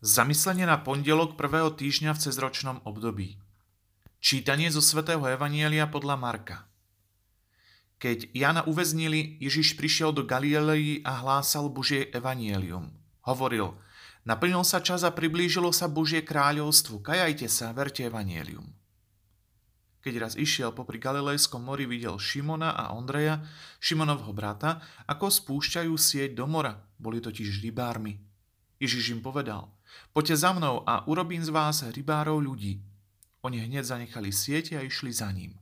Zamyslenie na pondelok prvého týždňa v cezročnom období. Čítanie zo svätého Evanielia podľa Marka. Keď Jana uväznili, Ježiš prišiel do Galilei a hlásal Božie evanielium. Hovoril, naplnil sa čas a priblížilo sa Božie kráľovstvo, kajajte sa, verte evanielium. Keď raz išiel popri Galilejskom mori, videl Šimona a Ondreja, Šimonovho brata, ako spúšťajú sieť do mora, boli totiž rybármi. Ježiš im povedal – Poďte za mnou a urobím z vás rybárov ľudí. Oni hneď zanechali siete a išli za ním.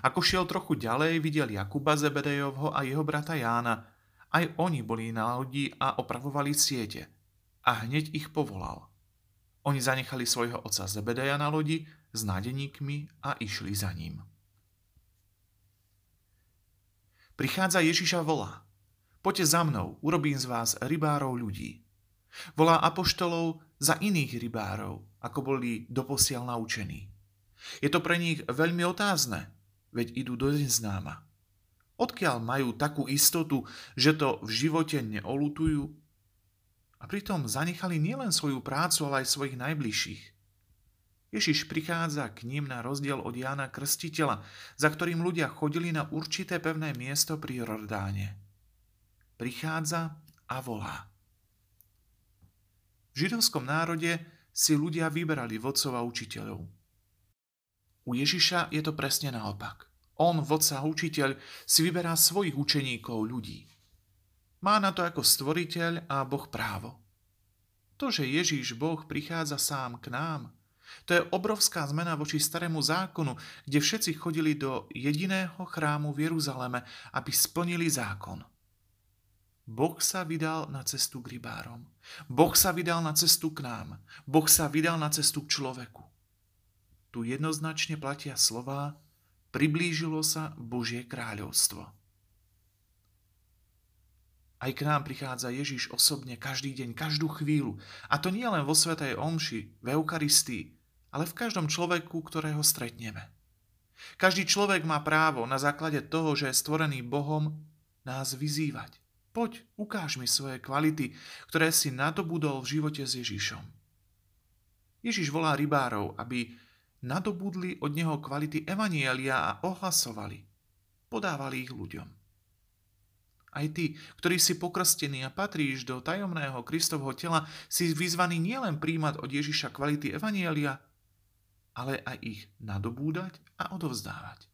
Ako šiel trochu ďalej, videl Jakuba Zebedejovho a jeho brata Jána. Aj oni boli na lodi a opravovali siete. A hneď ich povolal. Oni zanechali svojho otca Zebedeja na lodi s nádeníkmi a išli za ním. Prichádza Ježiša volá. Poďte za mnou, urobím z vás rybárov ľudí. Volá apoštolov za iných rybárov, ako boli doposiaľ naučení. Je to pre nich veľmi otázne, veď idú do neznáma. Odkiaľ majú takú istotu, že to v živote neolutujú? A pritom zanechali nielen svoju prácu, ale aj svojich najbližších. Ježiš prichádza k ním na rozdiel od Jána Krstiteľa, za ktorým ľudia chodili na určité pevné miesto pri Jordáne. Prichádza a volá. V židovskom národe si ľudia vyberali vodcov a učiteľov. U Ježiša je to presne naopak. On, vodca a učiteľ, si vyberá svojich učeníkov ľudí. Má na to ako stvoriteľ a Boh právo. To, že Ježíš Boh prichádza sám k nám, to je obrovská zmena voči starému zákonu, kde všetci chodili do jediného chrámu v Jeruzaleme, aby splnili zákon. Boh sa vydal na cestu k rybárom. Boh sa vydal na cestu k nám. Boh sa vydal na cestu k človeku. Tu jednoznačne platia slová priblížilo sa Božie kráľovstvo. Aj k nám prichádza Ježiš osobne každý deň, každú chvíľu. A to nie len vo Svetej Omši, v Eucharistii, ale v každom človeku, ktorého stretneme. Každý človek má právo na základe toho, že je stvorený Bohom, nás vyzývať. Poď, ukáž mi svoje kvality, ktoré si nadobudol v živote s Ježišom. Ježiš volá rybárov, aby nadobudli od neho kvality evanielia a ohlasovali. Podávali ich ľuďom. Aj ty, ktorý si pokrstený a patríš do tajomného Kristovho tela, si vyzvaný nielen príjmať od Ježiša kvality evanielia, ale aj ich nadobúdať a odovzdávať.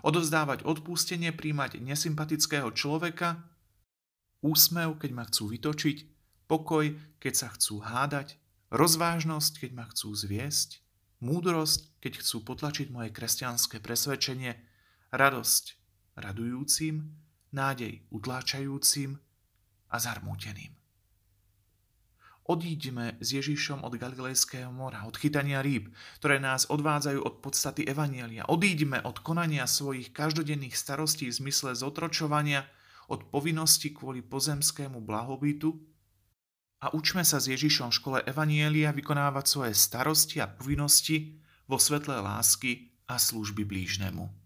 Odovzdávať odpustenie, príjmať nesympatického človeka úsmev, keď ma chcú vytočiť, pokoj, keď sa chcú hádať, rozvážnosť, keď ma chcú zviesť, múdrosť, keď chcú potlačiť moje kresťanské presvedčenie, radosť radujúcim, nádej utláčajúcim a zarmúteným. Odíďme s Ježišom od Galilejského mora, od chytania rýb, ktoré nás odvádzajú od podstaty Evanielia. Odíďme od konania svojich každodenných starostí v zmysle zotročovania, od povinnosti kvôli pozemskému blahobytu a učme sa s Ježišom v škole Evanielia vykonávať svoje starosti a povinnosti vo svetle lásky a služby blížnemu.